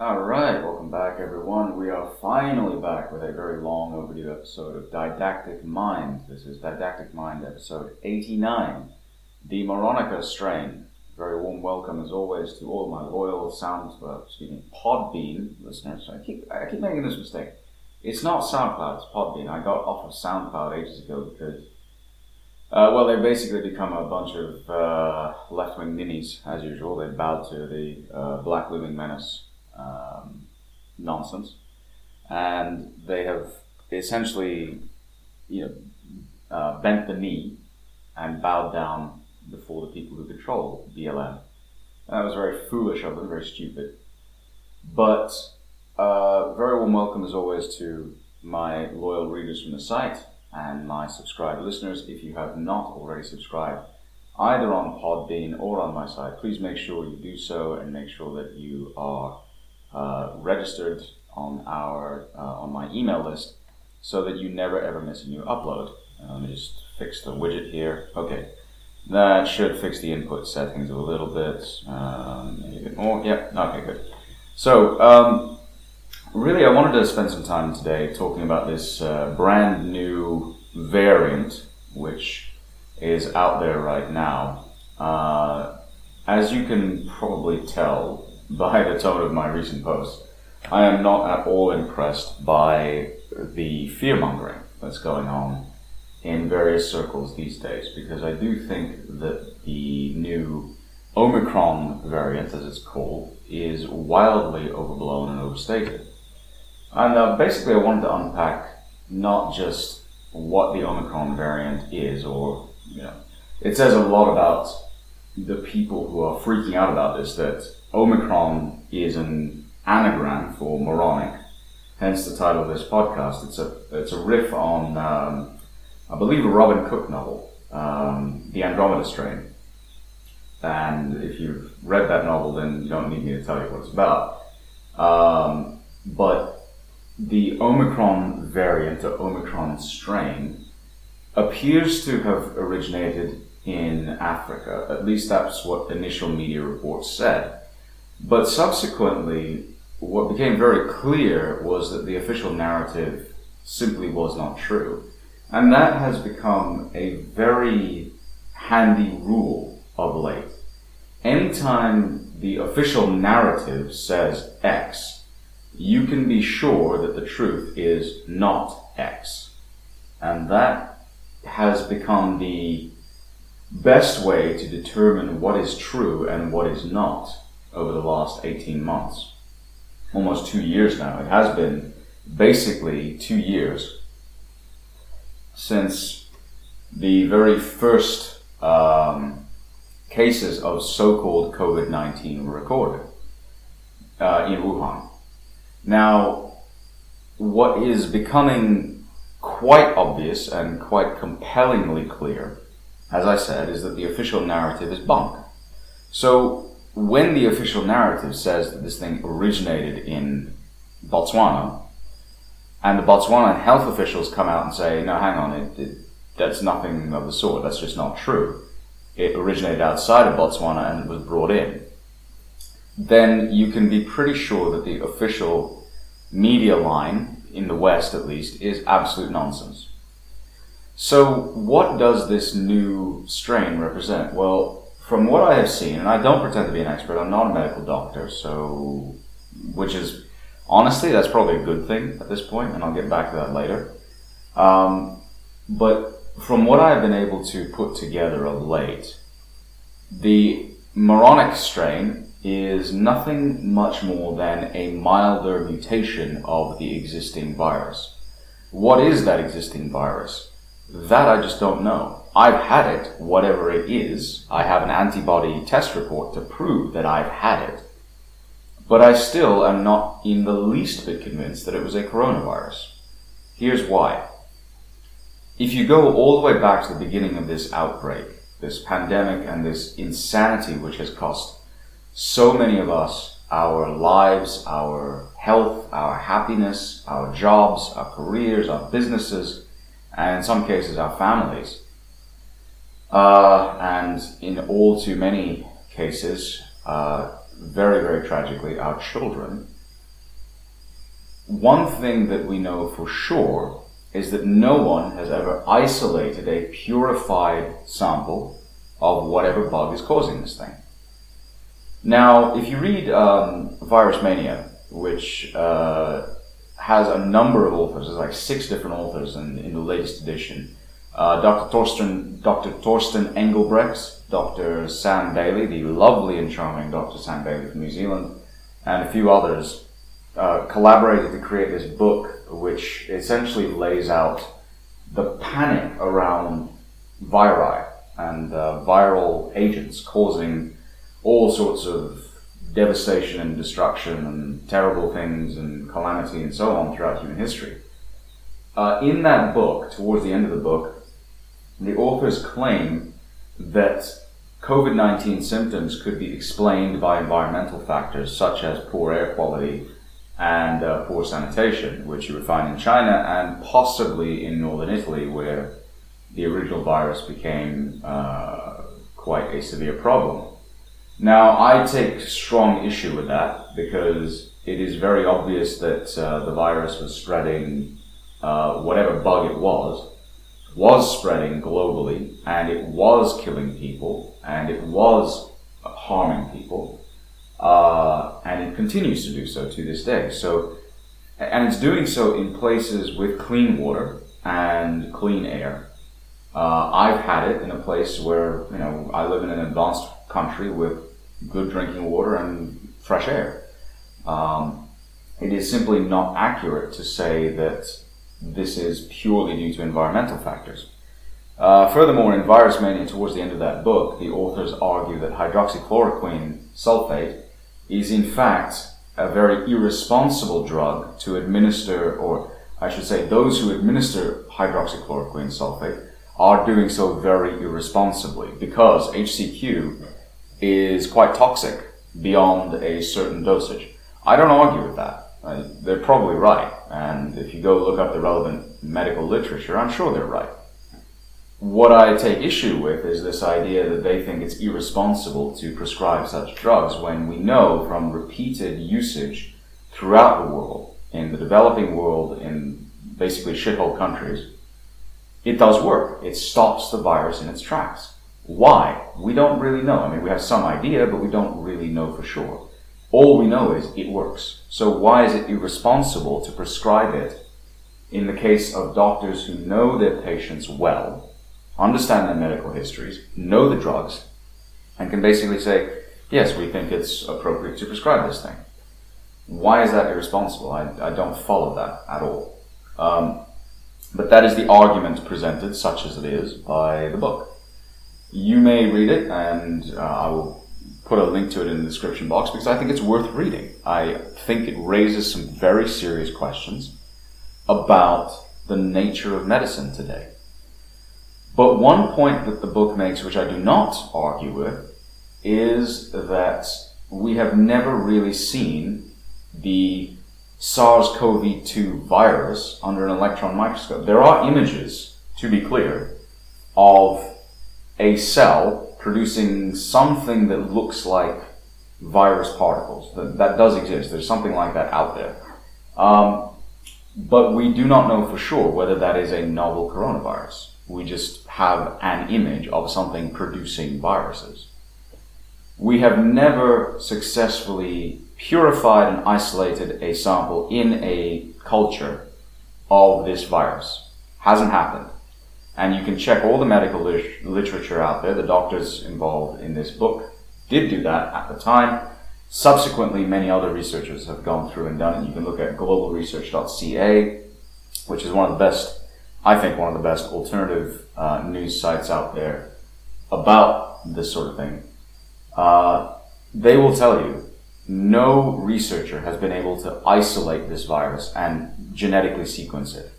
All right, welcome back, everyone. We are finally back with a very long overdue episode of Didactic Mind. This is Didactic Mind episode 89, the Moronica strain. Very warm welcome, as always, to all my loyal sound, uh, excuse me, Podbean listeners. I keep, I keep making this mistake. It's not SoundCloud, it's Podbean. I got off of SoundCloud ages ago because, uh, well, they've basically become a bunch of uh, left wing ninnies, as usual. They bowed to the uh, Black Looming Menace um, nonsense, and they have essentially, you know, uh, bent the knee and bowed down before the people who control BLM. That was very foolish of them, very stupid. But uh, very warm welcome as always to my loyal readers from the site and my subscribed listeners. If you have not already subscribed, either on Podbean or on my site, please make sure you do so and make sure that you are uh, registered on our uh, on my email list so that you never ever miss a new upload. Uh, let me just fix the widget here. Okay, that should fix the input settings a little bit. Um, maybe a bit more. Yeah. Okay. Good. So. Um, really, I wanted to spend some time today talking about this uh, brand new variant, which is out there right now. Uh, as you can probably tell by the tone of my recent post, I am not at all impressed by the fear mongering that's going on in various circles these days because I do think that the new Omicron variant, as it's called, is wildly overblown and overstated. And uh, basically, I wanted to unpack not just what the Omicron variant is, or, you know, it says a lot about the people who are freaking out about this that Omicron is an anagram for moronic, hence the title of this podcast. It's a it's a riff on um, I believe a Robin Cook novel, um, The Andromeda Strain. And if you've read that novel, then you don't need me to tell you what it's about. Um, but the Omicron variant, the Omicron strain, appears to have originated in Africa. At least that's what initial media reports said. But subsequently, what became very clear was that the official narrative simply was not true. And that has become a very handy rule of late. Anytime the official narrative says X, you can be sure that the truth is not X. And that has become the best way to determine what is true and what is not over the last 18 months. Almost two years now. It has been basically two years since the very first um, cases of so called COVID 19 were recorded uh, in Wuhan. Now, what is becoming quite obvious and quite compellingly clear, as I said, is that the official narrative is bunk. So, when the official narrative says that this thing originated in Botswana, and the Botswana health officials come out and say, no, hang on, it, it, that's nothing of the sort, that's just not true. It originated outside of Botswana and it was brought in. Then you can be pretty sure that the official media line, in the West at least, is absolute nonsense. So, what does this new strain represent? Well, from what I have seen, and I don't pretend to be an expert, I'm not a medical doctor, so, which is, honestly, that's probably a good thing at this point, and I'll get back to that later. Um, but from what I've been able to put together of late, the moronic strain is nothing much more than a milder mutation of the existing virus. What is that existing virus? That I just don't know. I've had it, whatever it is. I have an antibody test report to prove that I've had it. But I still am not in the least bit convinced that it was a coronavirus. Here's why. If you go all the way back to the beginning of this outbreak, this pandemic and this insanity which has cost so many of us our lives, our health, our happiness, our jobs, our careers, our businesses, and in some cases our families. Uh, and in all too many cases, uh, very, very tragically, our children, one thing that we know for sure is that no one has ever isolated a purified sample of whatever bug is causing this thing. Now, if you read um, Virus Mania, which uh, has a number of authors, there's like six different authors in, in the latest edition. Uh, Dr. Torsten, Dr. Torsten Engelbrecht, Dr. Sam Bailey, the lovely and charming Dr. Sam Bailey from New Zealand, and a few others uh, collaborated to create this book, which essentially lays out the panic around viri and uh, viral agents causing all sorts of devastation and destruction and terrible things and calamity and so on throughout human history. Uh, in that book, towards the end of the book, the authors claim that COVID 19 symptoms could be explained by environmental factors such as poor air quality and uh, poor sanitation, which you would find in China and possibly in northern Italy, where the original virus became uh, quite a severe problem. Now, I take strong issue with that because it is very obvious that uh, the virus was spreading, uh, whatever bug it was, was spreading globally and it was killing people and it was harming people. Uh, and it continues to do so to this day. So, and it's doing so in places with clean water and clean air. Uh, I've had it in a place where you know I live in an advanced country with good drinking water and fresh air. Um, it is simply not accurate to say that this is purely due to environmental factors. Uh, furthermore, in Virus Mania, towards the end of that book, the authors argue that hydroxychloroquine sulfate is in fact a very irresponsible drug to administer, or I should say, those who administer hydroxychloroquine sulfate are doing so very irresponsibly because HCQ is quite toxic beyond a certain dosage. I don't argue with that. Uh, they're probably right, and if you go look up the relevant medical literature, I'm sure they're right. What I take issue with is this idea that they think it's irresponsible to prescribe such drugs when we know from repeated usage throughout the world, in the developing world, in basically shithole countries, it does work. It stops the virus in its tracks. Why? We don't really know. I mean, we have some idea, but we don't really know for sure. All we know is it works. So why is it irresponsible to prescribe it in the case of doctors who know their patients well, understand their medical histories, know the drugs, and can basically say, yes, we think it's appropriate to prescribe this thing. Why is that irresponsible? I, I don't follow that at all. Um, but that is the argument presented, such as it is, by the book. You may read it, and uh, I will put a link to it in the description box because I think it's worth reading. I think it raises some very serious questions about the nature of medicine today. But one point that the book makes, which I do not argue with, is that we have never really seen the SARS CoV 2 virus under an electron microscope. There are images, to be clear, of a cell producing something that looks like virus particles. That, that does exist. There's something like that out there. Um, but we do not know for sure whether that is a novel coronavirus. We just have an image of something producing viruses. We have never successfully purified and isolated a sample in a culture of this virus. Hasn't happened. And you can check all the medical lit- literature out there. The doctors involved in this book did do that at the time. Subsequently, many other researchers have gone through and done it. You can look at globalresearch.ca, which is one of the best, I think, one of the best alternative uh, news sites out there about this sort of thing. Uh, they will tell you no researcher has been able to isolate this virus and genetically sequence it.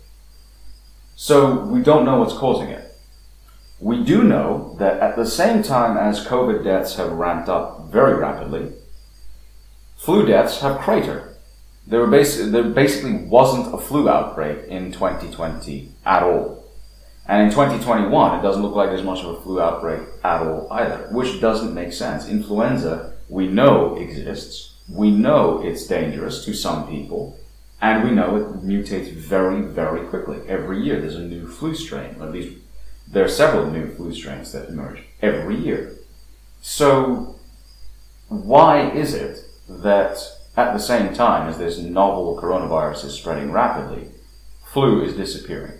So we don't know what's causing it. We do know that at the same time as COVID deaths have ramped up very rapidly, flu deaths have cratered. There, basi- there basically wasn't a flu outbreak in 2020 at all. And in 2021, it doesn't look like there's much of a flu outbreak at all either, which doesn't make sense. Influenza, we know exists. We know it's dangerous to some people And we know it mutates very, very quickly. Every year there's a new flu strain, or at least there are several new flu strains that emerge every year. So, why is it that at the same time as this novel coronavirus is spreading rapidly, flu is disappearing?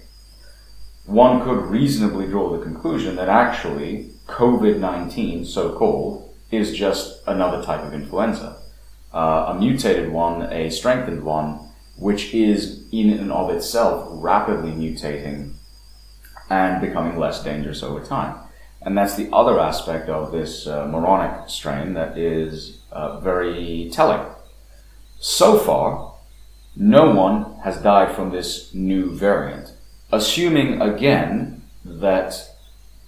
One could reasonably draw the conclusion that actually COVID 19, so called, is just another type of influenza. Uh, a mutated one, a strengthened one, which is in and of itself rapidly mutating and becoming less dangerous over time. And that's the other aspect of this uh, moronic strain that is uh, very telling. So far, no one has died from this new variant, assuming again that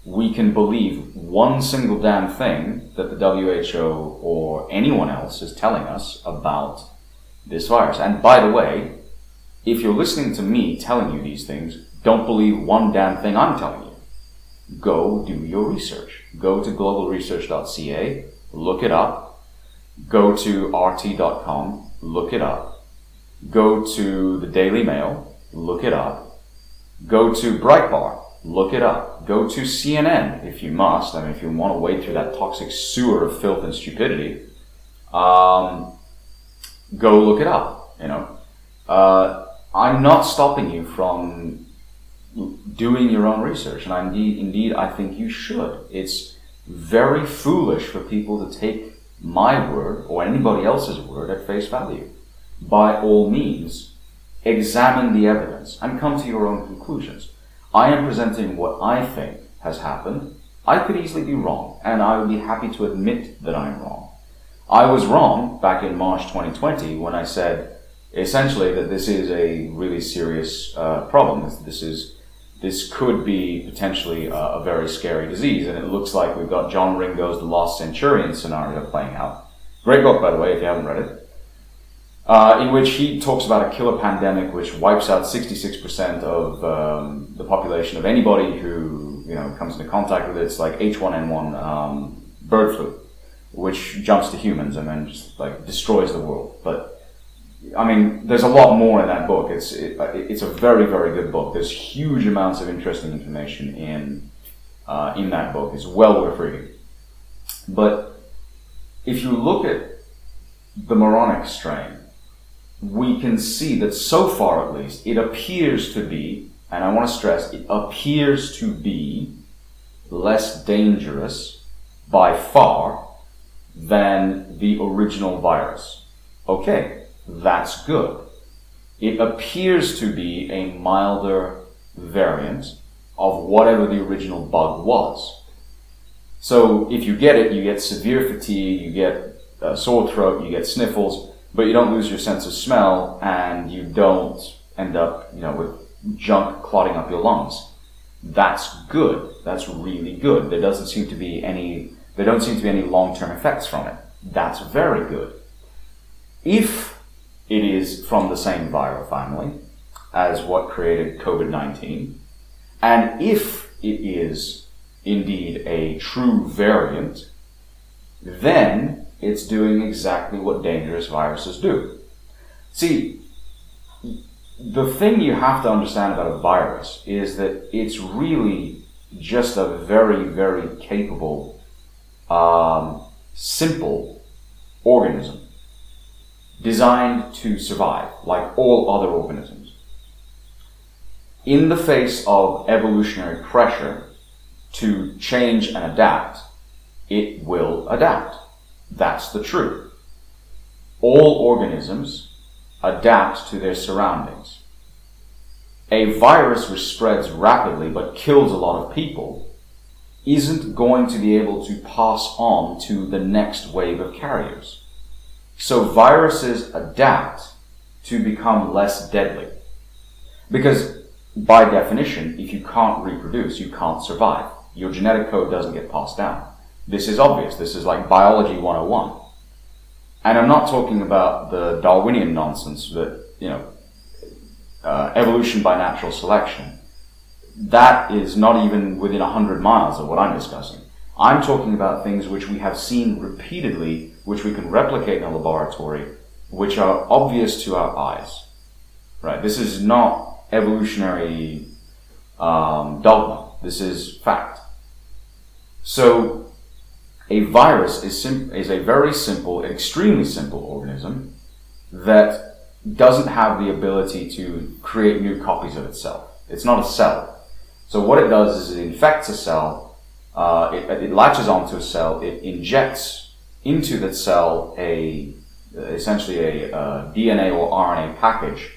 we can believe one single damn thing that the WHO or anyone else is telling us about this virus. And by the way, if you're listening to me telling you these things, don't believe one damn thing I'm telling you. Go do your research. Go to globalresearch.ca, look it up. Go to rt.com, look it up. Go to the Daily Mail, look it up. Go to Breitbart, look it up. Go to CNN if you must. I mean, if you want to wade through that toxic sewer of filth and stupidity, um, go look it up. You know, uh, I'm not stopping you from doing your own research, and I indeed, indeed, I think you should. It's very foolish for people to take my word or anybody else's word at face value. By all means, examine the evidence and come to your own conclusions. I am presenting what I think has happened. I could easily be wrong, and I would be happy to admit that I'm wrong. I was wrong back in March 2020 when I said essentially that this is a really serious uh, problem. This is this could be potentially a, a, very scary disease, and it looks like we've got John Ringo's The Last Centurion scenario playing out. Great book, by the way, if you haven't read it. Uh, in which he talks about a killer pandemic which wipes out 66% of um, the population of anybody who you know comes into contact with it. It's like H1N1 um, bird flu, which jumps to humans and then just like destroys the world. But I mean, there's a lot more in that book. It's it, it's a very very good book. There's huge amounts of interesting information in uh, in that book. It's well worth reading. But if you look at the moronic strain, we can see that so far at least it appears to be, and I want to stress, it appears to be less dangerous by far than the original virus. Okay, that's good. It appears to be a milder variant of whatever the original bug was. So if you get it, you get severe fatigue, you get a sore throat, you get sniffles, but you don't lose your sense of smell and you don't end up, you know, with junk clotting up your lungs. That's good. That's really good. There doesn't seem to be any, there don't seem to be any long-term effects from it. That's very good. If it is from the same viral family as what created COVID 19. And if it is indeed a true variant, then it's doing exactly what dangerous viruses do. See, the thing you have to understand about a virus is that it's really just a very, very capable, um, simple organism designed to survive, like all other organisms. In the face of evolutionary pressure to change and adapt, it will adapt. That's the truth. All organisms adapt to their surroundings. A virus which spreads rapidly but kills a lot of people isn't going to be able to pass on to the next wave of carriers. So viruses adapt to become less deadly. Because by definition, if you can't reproduce, you can't survive. Your genetic code doesn't get passed down. This is obvious. This is like biology 101. And I'm not talking about the Darwinian nonsense that, you know, uh, evolution by natural selection. That is not even within 100 miles of what I'm discussing. I'm talking about things which we have seen repeatedly which we can replicate in a laboratory, which are obvious to our eyes. right? This is not evolutionary um, dogma. This is fact. So, a virus is, sim- is a very simple, extremely simple organism that doesn't have the ability to create new copies of itself. It's not a cell. So what it does is it infects a cell, uh, it, it, latches onto a cell, it injects into that cell a essentially a, a uh, DNA or RNA package,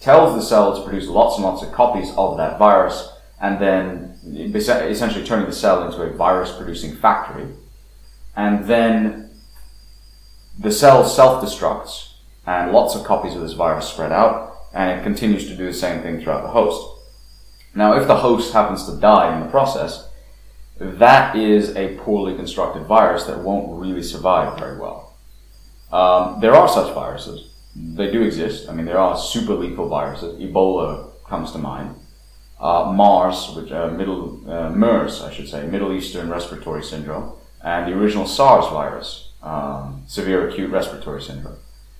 tells the cell to produce lots and lots of copies of that virus, and then essentially turning the cell into a virus producing factory. And then the cell self destructs, and lots of copies of this virus spread out, and it continues to do the same thing throughout the host. Now, if the host happens to die in the process, that is a poorly constructed virus that won't really survive very well. Um, there are such viruses. They do exist. I mean, there are super lethal viruses. Ebola comes to mind uh, MARS, which uh, Middle uh, MERS, I should say, Middle Eastern Respiratory Syndrome, and the original SARS virus, um, severe acute respiratory syndrome.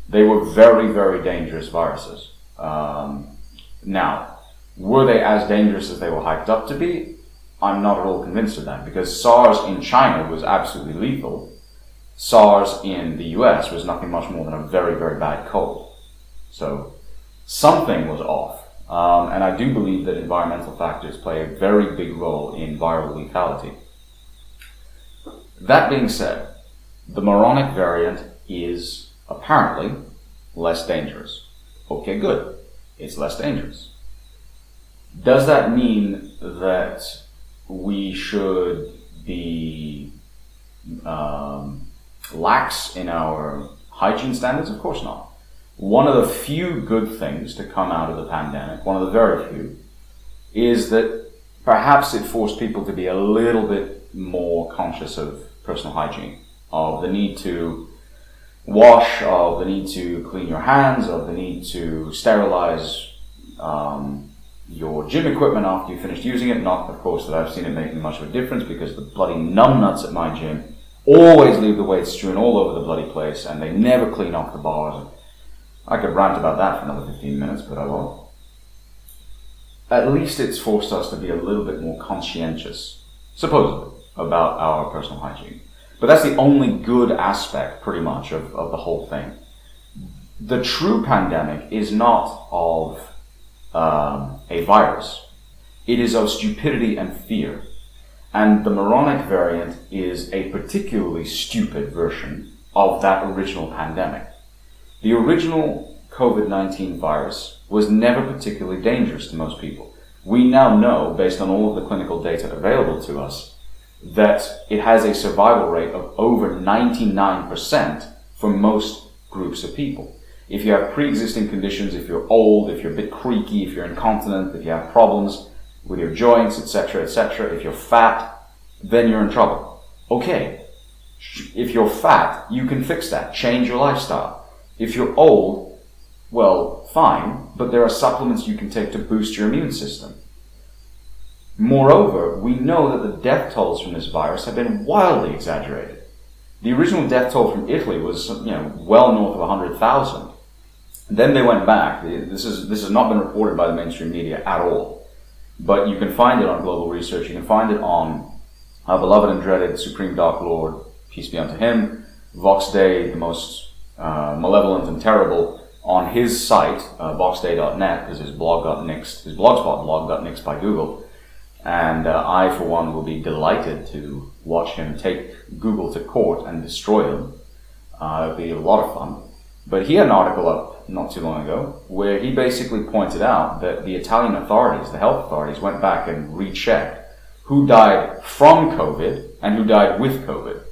They were very, very dangerous viruses. Um, now, were they as dangerous as they were hyped up to be? I'm not at all convinced of that because SARS in China was absolutely lethal. SARS in the US was nothing much more than a very, very bad cold. So something was off. Um, and I do believe that environmental factors play a very big role in viral lethality. That being said, the moronic variant is apparently less dangerous. Okay, good. It's less dangerous. Does that mean that we should be um, lax in our hygiene standards? Of course not. One of the few good things to come out of the pandemic, one of the very few, is that perhaps it forced people to be a little bit more conscious of personal hygiene, of the need to wash, of the need to clean your hands, of the need to sterilize um, your gym equipment after you finished using it. Not, of course, that I've seen it making much of a difference because the bloody numbnuts at my gym always leave the weights strewn all over the bloody place and they never clean off the bars. I could rant about that for another 15 minutes, but I won't. At least it's forced us to be a little bit more conscientious, supposedly, about our personal hygiene. But that's the only good aspect, pretty much, of, of the whole thing. The true pandemic is not of um, a virus. It is of stupidity and fear. And the moronic variant is a particularly stupid version of that original pandemic. The original COVID 19 virus was never particularly dangerous to most people. We now know, based on all of the clinical data available to us, that it has a survival rate of over 99% for most groups of people. If you have pre-existing conditions, if you're old, if you're a bit creaky, if you're incontinent, if you have problems with your joints, etc., etc., if you're fat, then you're in trouble. Okay. If you're fat, you can fix that. Change your lifestyle. If you're old, well, fine, but there are supplements you can take to boost your immune system. Moreover, we know that the death tolls from this virus have been wildly exaggerated. The original death toll from Italy was, you know, well north of 100,000. Then they went back. This, is, this has not been reported by the mainstream media at all. But you can find it on Global Research. You can find it on our beloved and dreaded Supreme Dark Lord, peace be unto him, Vox Day, the most uh, malevolent and terrible on his site, uh, voxday.net, because his blog got nixed, his blogspot blog got nixed by Google. And uh, I, for one, will be delighted to watch him take Google to court and destroy them. Uh, it'll be a lot of fun. But he had an article up not too long ago where he basically pointed out that the Italian authorities, the health authorities, went back and rechecked who died from COVID and who died with COVID.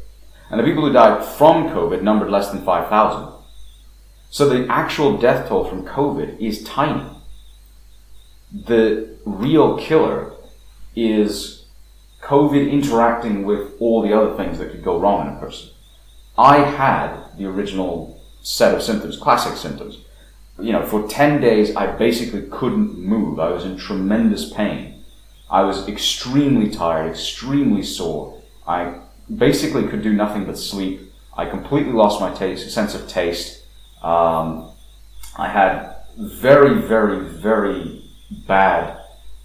And the people who died from COVID numbered less than 5,000. So the actual death toll from COVID is tiny. The real killer is COVID interacting with all the other things that could go wrong in a person. I had the original set of symptoms, classic symptoms. You know, for 10 days, I basically couldn't move. I was in tremendous pain. I was extremely tired, extremely sore. I basically could do nothing but sleep. I completely lost my taste, sense of taste. Um, I had very, very, very bad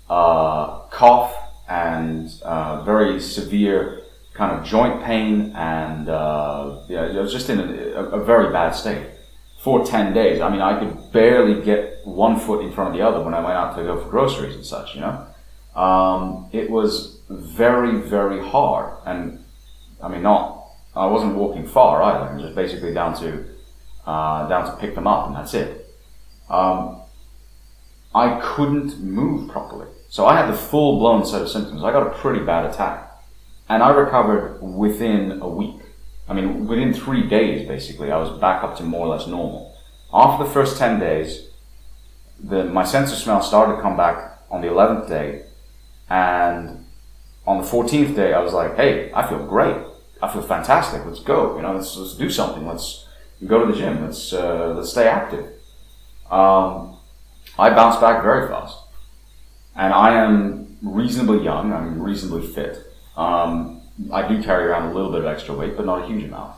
uh, cough and uh, very severe kind of joint pain, and uh, yeah, I was just in a, a, very bad state for 10 days. I mean, I could barely get one foot in front of the other when I went out to go for groceries and such, you know? Um, it was very, very hard. And I mean, not, I wasn't walking far either. I was just basically down to, uh, down to pick them up and that's it. Um, I couldn't move properly. So I had the full blown set of symptoms. I got a pretty bad attack. And I recovered within a week. I mean, within three days, basically, I was back up to more or less normal. After the first 10 days, the, my sense of smell started to come back on the 11th day. And on the 14th day, I was like, hey, I feel great. I feel fantastic. Let's go. You know, let's, let's do something. Let's go to the gym. Let's, uh, let's stay active. Um, I bounced back very fast and I am reasonably young. I'm reasonably fit. Um, I do carry around a little bit of extra weight, but not a huge amount.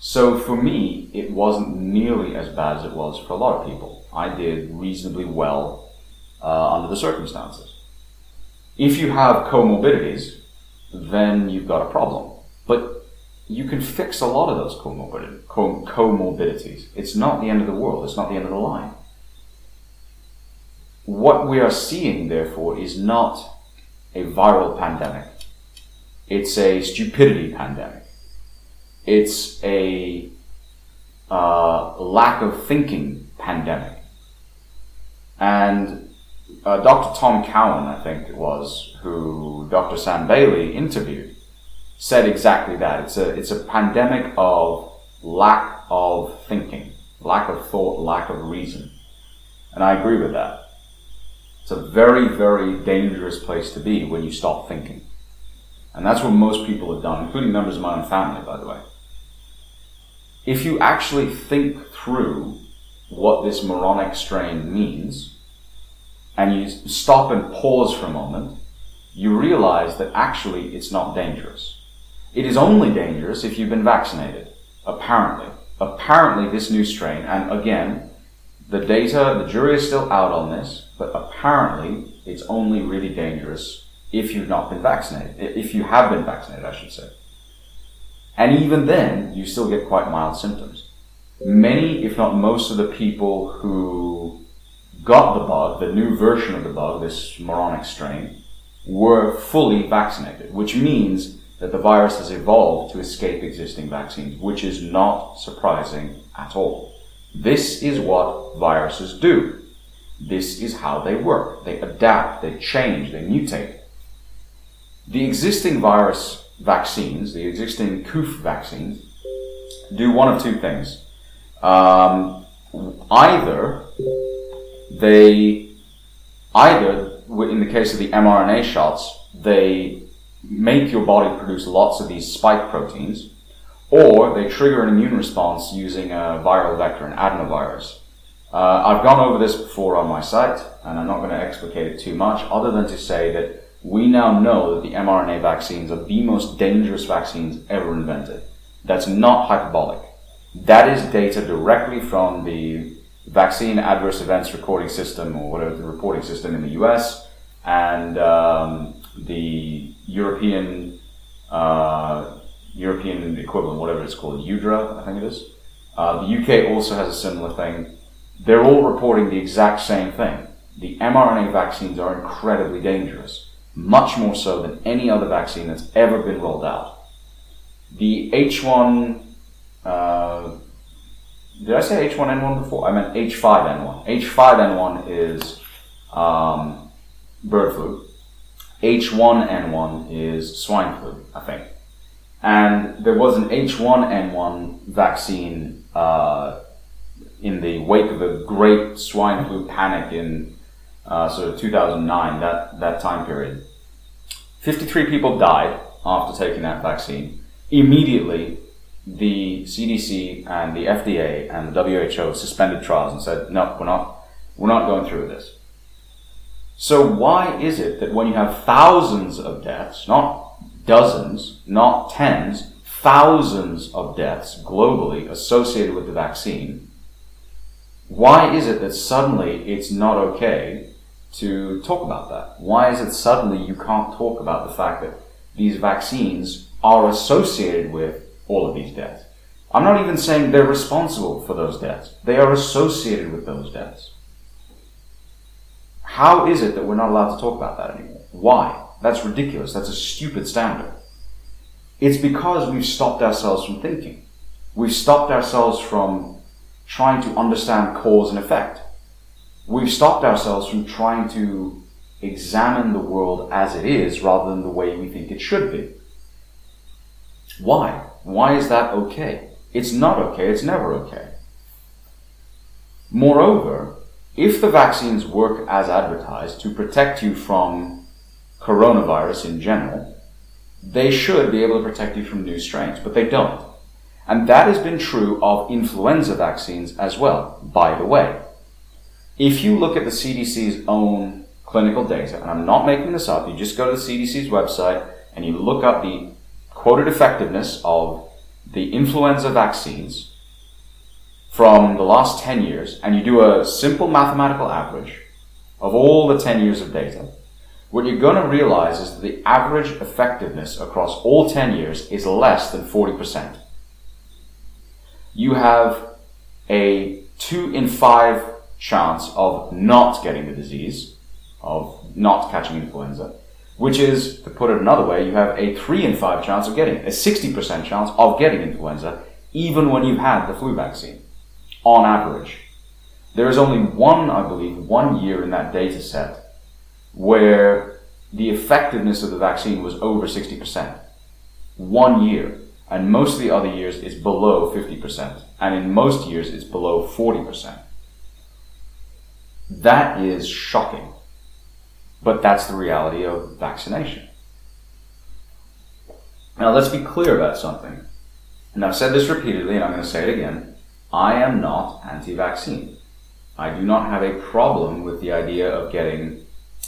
So for me, it wasn't nearly as bad as it was for a lot of people. I did reasonably well uh, under the circumstances. If you have comorbidities, then you've got a problem. But you can fix a lot of those comorbidities. It's not the end of the world. It's not the end of the line what we are seeing, therefore, is not a viral pandemic. It's a stupidity pandemic. It's a uh, lack of thinking pandemic. And uh, Dr. Tom Cowan, I think it was, who Dr. Sam Bailey interviewed, said exactly that. It's a, it's a pandemic of lack of thinking, lack of thought, lack of reason. And I agree with that. It's a very, very dangerous place to be when you stop thinking. And that's what most people have done, including members of my own family, by the way. If you actually think through what this moronic strain means, and you stop and pause for a moment, you realize that actually it's not dangerous. It is only dangerous if you've been vaccinated, apparently. Apparently, this new strain, and again, the data, the jury is still out on this, but apparently it's only really dangerous if you've not been vaccinated. If you have been vaccinated, I should say. And even then, you still get quite mild symptoms. Many, if not most of the people who got the bug, the new version of the bug, this moronic strain, were fully vaccinated, which means that the virus has evolved to escape existing vaccines, which is not surprising at all. This is what viruses do. This is how they work. They adapt, they change, they mutate. The existing virus vaccines, the existing COOF vaccines, do one of two things. Um, either they, either in the case of the mRNA shots, they make your body produce lots of these spike proteins, or they trigger an immune response using a viral vector, an adenovirus. Uh, I've gone over this before on my site, and I'm not going to explicate it too much, other than to say that we now know that the mRNA vaccines are the most dangerous vaccines ever invented. That's not hyperbolic. That is data directly from the vaccine adverse events recording system, or whatever the reporting system in the US, and um, the European uh, European equivalent, whatever it's called, Eudra, I think it is. Uh, the UK also has a similar thing. They're all reporting the exact same thing. The mRNA vaccines are incredibly dangerous, much more so than any other vaccine that's ever been rolled out. The H1, uh, did I say H1N1 before? I meant H5N1. H5N1 is um, bird flu. H1N1 is swine flu, I think. And there was an H1N1 vaccine uh, in the wake of the great swine flu panic in uh, sort of 2009, that, that time period. 53 people died after taking that vaccine. Immediately, the CDC and the FDA and the WHO suspended trials and said, no, we're not, we're not going through with this. So why is it that when you have thousands of deaths, not dozens, not tens, thousands of deaths globally associated with the vaccine, Why is it that suddenly it's not okay to talk about that? Why is it suddenly you can't talk about the fact that these vaccines are associated with all of these deaths? I'm not even saying they're responsible for those deaths. They are associated with those deaths. How is it that we're not allowed to talk about that anymore? Why? That's ridiculous. That's a stupid standard. It's because we've stopped ourselves from thinking. We've stopped ourselves from trying to understand cause and effect. We've stopped ourselves from trying to examine the world as it is rather than the way we think it should be. Why? Why is that okay? It's not okay. It's never okay. Moreover, if the vaccines work as advertised to protect you from coronavirus in general, they should be able to protect you from new strains, but they don't. And that has been true of influenza vaccines as well, by the way. If you look at the CDC's own clinical data, and I'm not making this up, you just go to the CDC's website and you look up the quoted effectiveness of the influenza vaccines from the last 10 years, and you do a simple mathematical average of all the 10 years of data, what you're going to realize is that the average effectiveness across all 10 years is less than 40%. You have a 2 in 5 chance of not getting the disease, of not catching influenza, which is, to put it another way, you have a 3 in 5 chance of getting it, a 60% chance of getting influenza, even when you've had the flu vaccine, on average. There is only one, I believe, one year in that data set where the effectiveness of the vaccine was over 60%. One year. And most of the other years it's below 50%. And in most years it's below 40%. That is shocking. But that's the reality of vaccination. Now let's be clear about something. And I've said this repeatedly and I'm going to say it again. I am not anti-vaccine. I do not have a problem with the idea of getting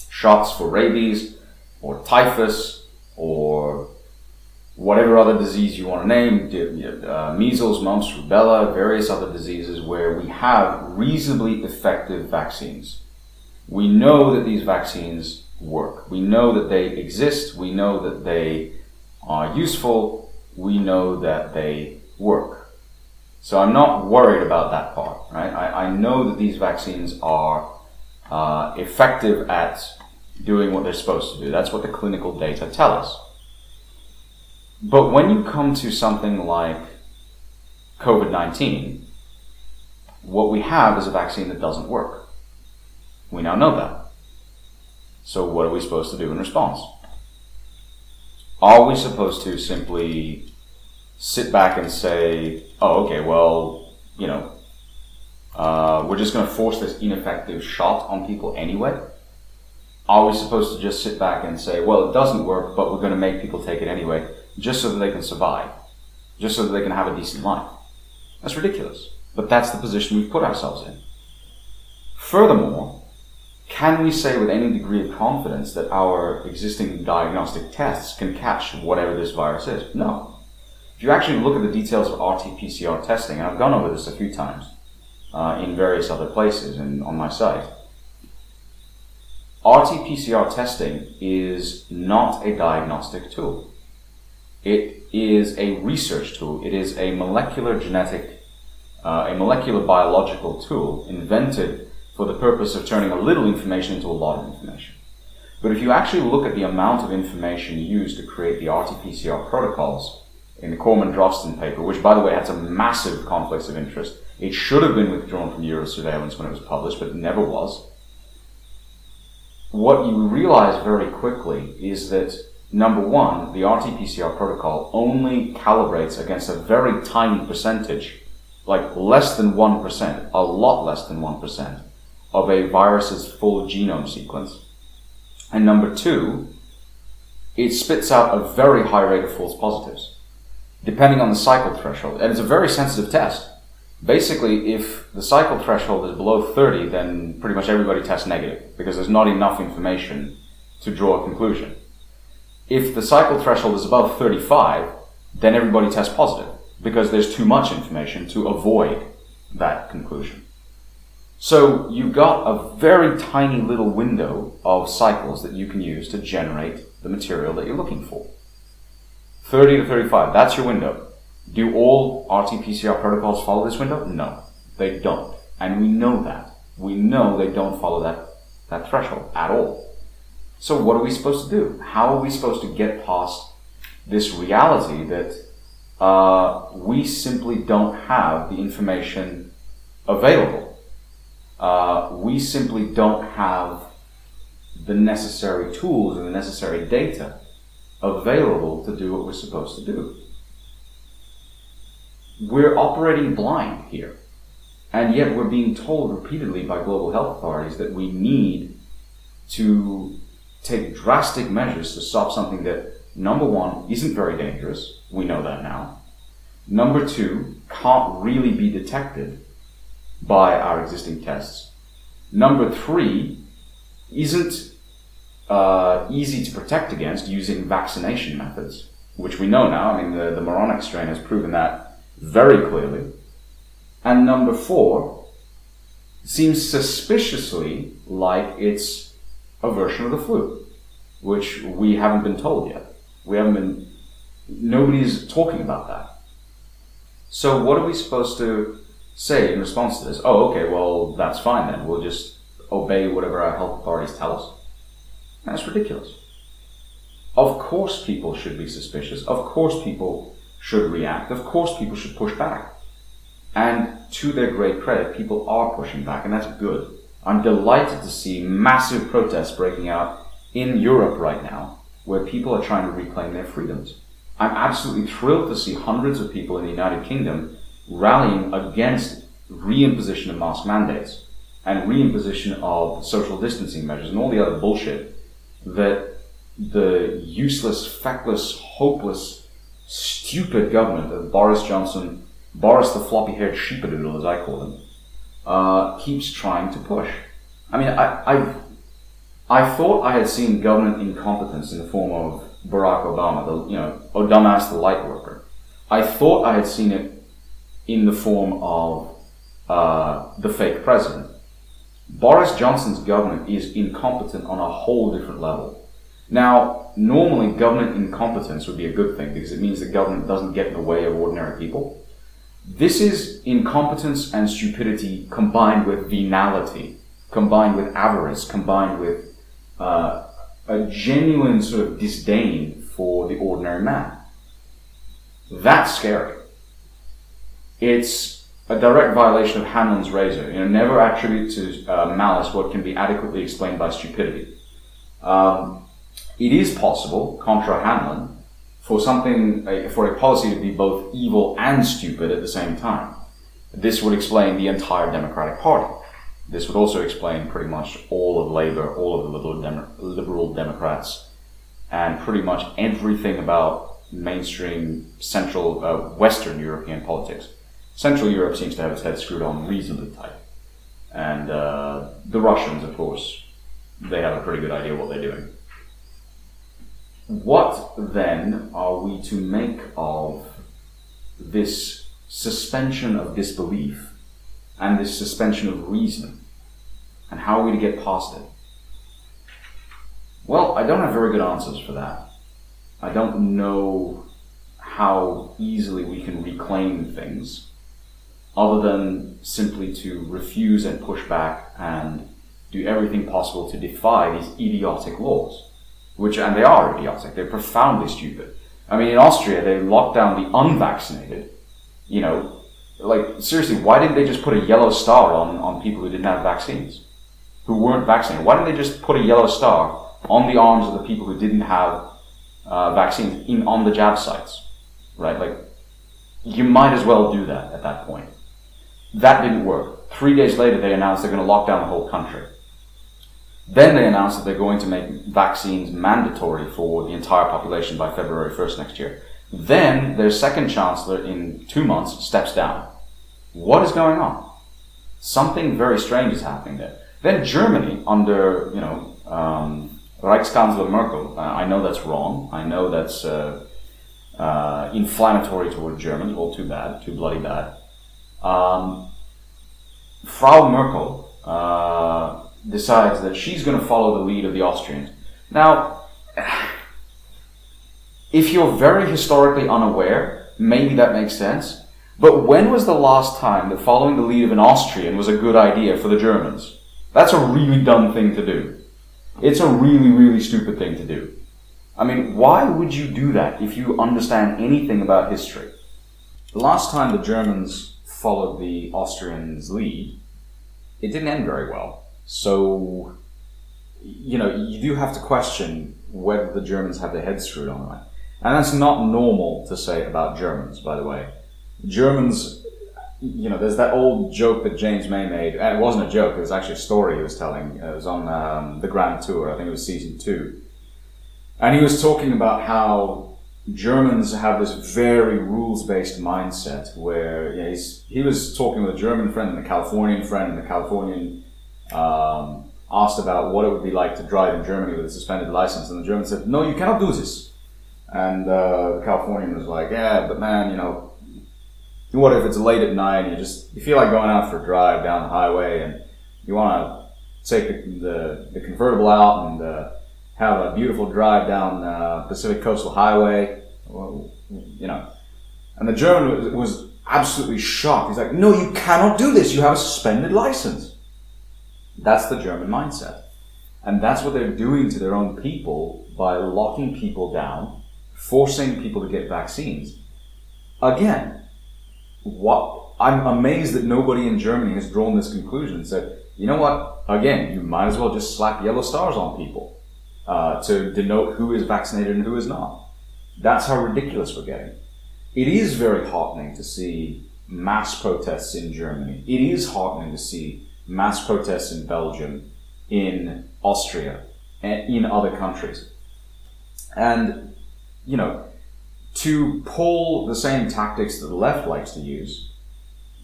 shots for rabies or typhus or whatever other disease you want to name, uh, measles, mumps, rubella, various other diseases where we have reasonably effective vaccines. We know that these vaccines work. We know that they exist. We know that they are useful. We know that they work. So I'm not worried about that part, right? I, I know that these vaccines are uh, effective at doing what they're supposed to do. That's what the clinical data tell us. But when you come to something like COVID 19, what we have is a vaccine that doesn't work. We now know that. So, what are we supposed to do in response? Are we supposed to simply sit back and say, oh, okay, well, you know, uh, we're just going to force this ineffective shot on people anyway? are we supposed to just sit back and say, well, it doesn't work, but we're going to make people take it anyway, just so that they can survive, just so that they can have a decent life? That's ridiculous. But that's the position we've put ourselves in. Furthermore, can we say with any degree of confidence that our existing diagnostic tests can catch whatever this virus is? No. If you actually look at the details of RT-PCR testing, and I've gone over this a few times uh, in various other places and on my site, RT-PCR testing is not a diagnostic tool. It is a research tool. It is a molecular genetic, uh, a molecular biological tool invented for the purpose of turning a little information into a lot of information. But if you actually look at the amount of information used to create the RT-PCR protocols in the Corman-Drosten paper, which by the way had some massive conflicts of interest, it should have been withdrawn from Eurosurveillance when it was published, but it never was what you realize very quickly is that number one, the RT-PCR protocol only calibrates against a very tiny percentage, like less than 1%, a lot less than 1% of a virus's full genome sequence. And number two, it spits out a very high rate of false positives, depending on the cycle threshold. And it's a very sensitive test basically, if the cycle threshold is below 30, then pretty much everybody tests negative because there's not enough information to draw a conclusion. If the cycle threshold is above 35, then everybody tests positive because there's too much information to avoid that conclusion. So you've got a very tiny little window of cycles that you can use to generate the material that you're looking for. 30 to 35, that's your window. Do all RT-PCR protocols follow this window? No, they don't. And we know that. We know they don't follow that, that threshold at all. So what are we supposed to do? How are we supposed to get past this reality that uh, we simply don't have the information available? uh, we simply don't have the necessary tools and the necessary data available to do what we're supposed to do. We're operating blind here. And yet we're being told repeatedly by global health authorities that we need to take drastic measures to stop something that, number one, isn't very dangerous. We know that now. Number two, can't really be detected by our existing tests. Number three isn't uh, easy to protect against using vaccination methods, which we know now. I mean, the, the moronic strain has proven that very clearly. And number four seems suspiciously like it's a version of the flu, which we haven't been told yet. We haven't been, nobody's talking about that. So, what are we supposed to say in response to this, oh, okay, well, that's fine then. We'll just obey whatever our health authorities tell us. That's ridiculous. Of course, people should be suspicious. Of course, people should react. Of course, people should push back. And to their great credit, people are pushing back, and that's good. I'm delighted to see massive protests breaking out in Europe right now, where people are trying to reclaim their freedoms. I'm absolutely thrilled to see hundreds of people in the United Kingdom rallying against reimposition of mask mandates and reimposition of social distancing measures and all the other bullshit that the useless, feckless, hopeless, stupid government of Boris Johnson, Boris the floppy haired sheepadoodle, as I call him, uh, keeps trying to push. I mean, I, I, I thought I had seen government incompetence in the form of Barack Obama, the, you know, oh, dumbass the light worker. I thought I had seen it in the form of uh, the fake president. Boris Johnson's government is incompetent on a whole different level. Now, normally government incompetence would be a good thing because it means the government doesn't get in the way of ordinary people. This is incompetence and stupidity combined with venality, combined with avarice, combined with uh, a genuine sort of disdain for the ordinary man. That's scary it's a direct violation of Hanlon's razor. You know, never attribute to uh, malice what can be adequately explained by stupidity. Um, it is possible, contra Hanlon, for something for a policy to be both evil and stupid at the same time. This would explain the entire Democratic Party. This would also explain pretty much all of Labour, all of the liberal, liberal Democrats, and pretty much everything about mainstream Central uh, Western European politics. Central Europe seems to have its head screwed on reasonably tight. And uh, the Russians, of course, they have a pretty good idea what they're doing. What then are we to make of this suspension of disbelief and this suspension of reason? And how are we to get past it? Well, I don't have very good answers for that. I don't know how easily we can reclaim things other than simply to refuse and push back and do everything possible to defy these idiotic laws, which, and they are idiotic, they're profoundly stupid. I mean, in Austria, they locked down the unvaccinated. You know, like, seriously, why didn't they just put a yellow star on, on people who didn't have vaccines? Who weren't vaccinated? Why didn't they just put a yellow star on the arms of the people who didn't have uh, vaccines in, on the jab sites? Right? Like, you might as well do that at that point. That didn't work. Three days later, they announced they're going to lock down the whole country. Then they announced that they're going to make vaccines mandatory for the entire population by February 1st next year. Then their second chancellor in two months steps down. What is going on? Something very strange is happening there. Then Germany, under you know um, Reichskanzler Merkel, uh, I know that's wrong. I know that's uh, uh, inflammatory toward Germans. All too bad, too bloody bad. Um, Frau Merkel decides that she's going to follow the lead of the Austrians. Now, if you're very historically unaware, maybe that makes sense. But when was the last time that following the lead of an Austrian was a good idea for the Germans? That's a really dumb thing to do. It's a really, really stupid thing to do. I mean, why would you do that if you understand anything about history? The last time the Germans followed the Austrians' lead, it didn't end very well. So, you know, you do have to question whether the Germans have their heads screwed on right. And that's not normal to say about Germans, by the way. Germans, you know, there's that old joke that James May made. And it wasn't a joke, it was actually a story he was telling. It was on um, the Grand Tour, I think it was season two. And he was talking about how Germans have this very rules based mindset where you know, he was talking with a German friend and a Californian friend, and the Californian um, asked about what it would be like to drive in Germany with a suspended license. And the German said, No, you cannot do this and uh, the Californian was like, yeah, but man, you know, what if it's late at night and you just you feel like going out for a drive down the highway and you want to take the, the, the, convertible out and uh, have a beautiful drive down uh, Pacific Coastal Highway, you know. And the German was, was absolutely shocked. He's like, no, you cannot do this. You have a suspended license. That's the German mindset. And that's what they're doing to their own people by locking people down forcing people to get vaccines. Again, what I'm amazed that nobody in Germany has drawn this conclusion and said, you know what? Again, you might as well just slap yellow stars on people uh, to denote who is vaccinated and who is not. That's how ridiculous we're getting. It is very heartening to see mass protests in Germany. It is heartening to see mass protests in Belgium, in Austria, and in other countries. And you know, to pull the same tactics that the left likes to use,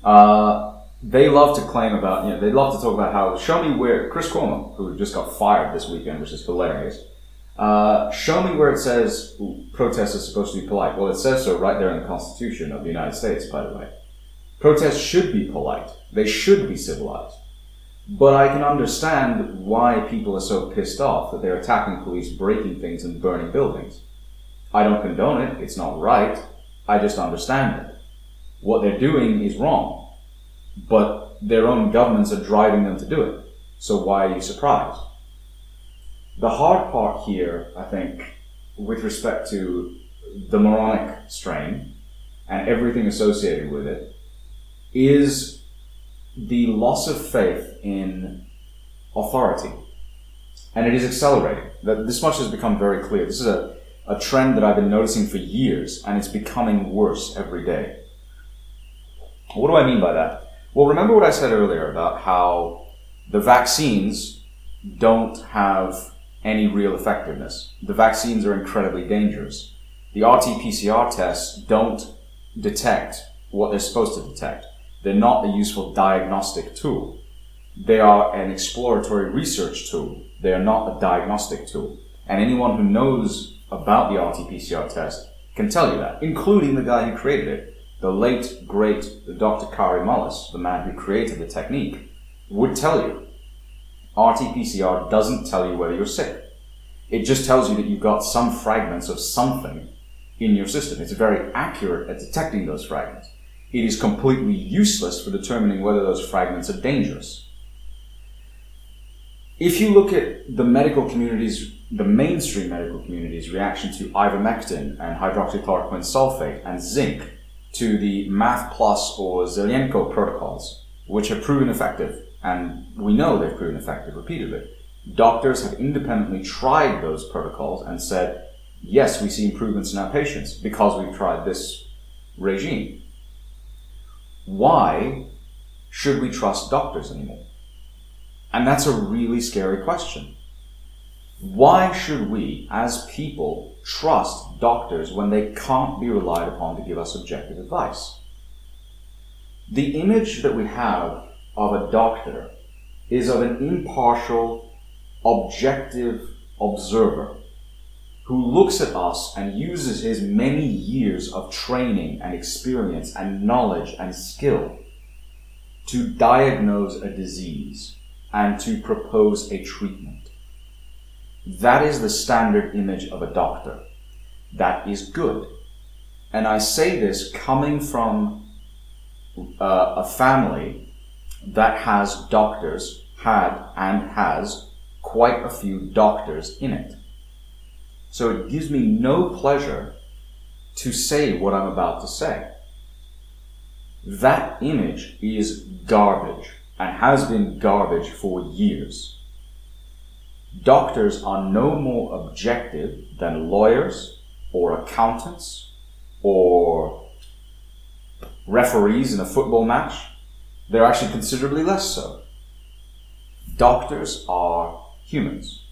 uh, they love to claim about, you know, they love to talk about how, show me where, Chris Cuomo, who just got fired this weekend, which is hilarious, uh, show me where it says protests are supposed to be polite. Well, it says so right there in the Constitution of the United States, by the way. Protests should be polite. They should be civilized. But I can understand why people are so pissed off that they're attacking police, breaking things, and burning buildings. I don't condone it. It's not right. I just understand it. What they're doing is wrong. But their own governments are driving them to do it. So why are you surprised? The hard part here, I think, with respect to the moronic strain and everything associated with it, is the loss of faith in authority. And it is accelerating. This much has become very clear. This is a a trend that I've been noticing for years, and it's becoming worse every day. What do I mean by that? Well, remember what I said earlier about how the vaccines don't have any real effectiveness. The vaccines are incredibly dangerous. The RT PCR tests don't detect what they're supposed to detect. They're not a useful diagnostic tool. They are an exploratory research tool. They are not a diagnostic tool. And anyone who knows about the RT-PCR test can tell you that, including the guy who created it. The late, great Dr. Kary Mullis, the man who created the technique, would tell you RT-PCR doesn't tell you whether you're sick. It just tells you that you've got some fragments of something in your system. It's very accurate at detecting those fragments. It is completely useless for determining whether those fragments are dangerous. If you look at the medical community's the mainstream medical community's reaction to ivermectin and hydroxychloroquine sulfate and zinc to the MATH Plus or Zelenko protocols, which have proven effective, and we know they've proven effective repeatedly. Doctors have independently tried those protocols and said, yes, we see improvements in our patients because we've tried this regime. Why should we trust doctors anymore? And that's a really scary question. Why should we, as people, trust doctors when they can't be relied upon to give us objective advice? The image that we have of a doctor is of an impartial, objective observer who looks at us and uses his many years of training and experience and knowledge and skill to diagnose a disease and to propose a treatment. That is the standard image of a doctor. That is good. And I say this coming from uh, a family that has doctors, had and has quite a few doctors in it. So it gives me no pleasure to say what I'm about to say. That image is garbage and has been garbage for years. Doctors are no more objective than lawyers or accountants or referees in a football match. They're actually considerably less so. Doctors are humans.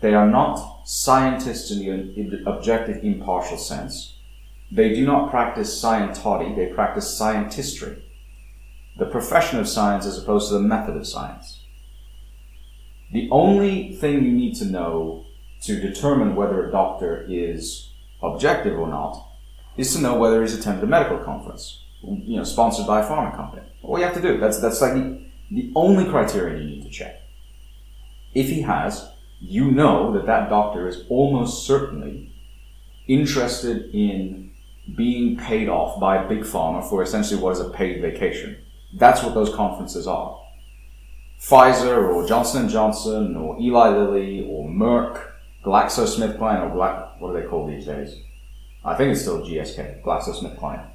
They are not scientists in the objective, impartial sense. They do not practice scientology, they practice scientistry. The profession of science as opposed to the method of science. The only thing you need to know to determine whether a doctor is objective or not is to know whether he's attended a medical conference, you know, sponsored by a pharma company. All you have to do, that's, that's like the, the only criterion you need to check. If he has, you know that that doctor is almost certainly interested in being paid off by big pharma for essentially what is a paid vacation. That's what those conferences are. Pfizer or Johnson & Johnson or Eli Lilly or Merck, GlaxoSmithKline or Black, what do they call these days? I think it's still GSK, GlaxoSmithKline.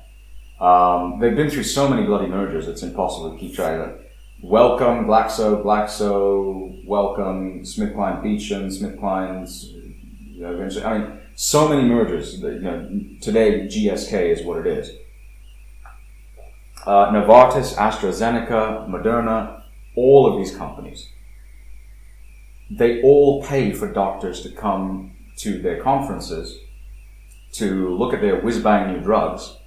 Um, they've been through so many bloody mergers, it's impossible to keep track of it. Wellcome, Glaxo, Glaxo, Wellcome, SmithKline Beecham, SmithKline's, you know, I mean, so many mergers. That, you know, today GSK is what it is. Uh, Novartis, AstraZeneca, Moderna, all of these companies, they all pay for doctors to come to their conferences to look at their whiz bang new drugs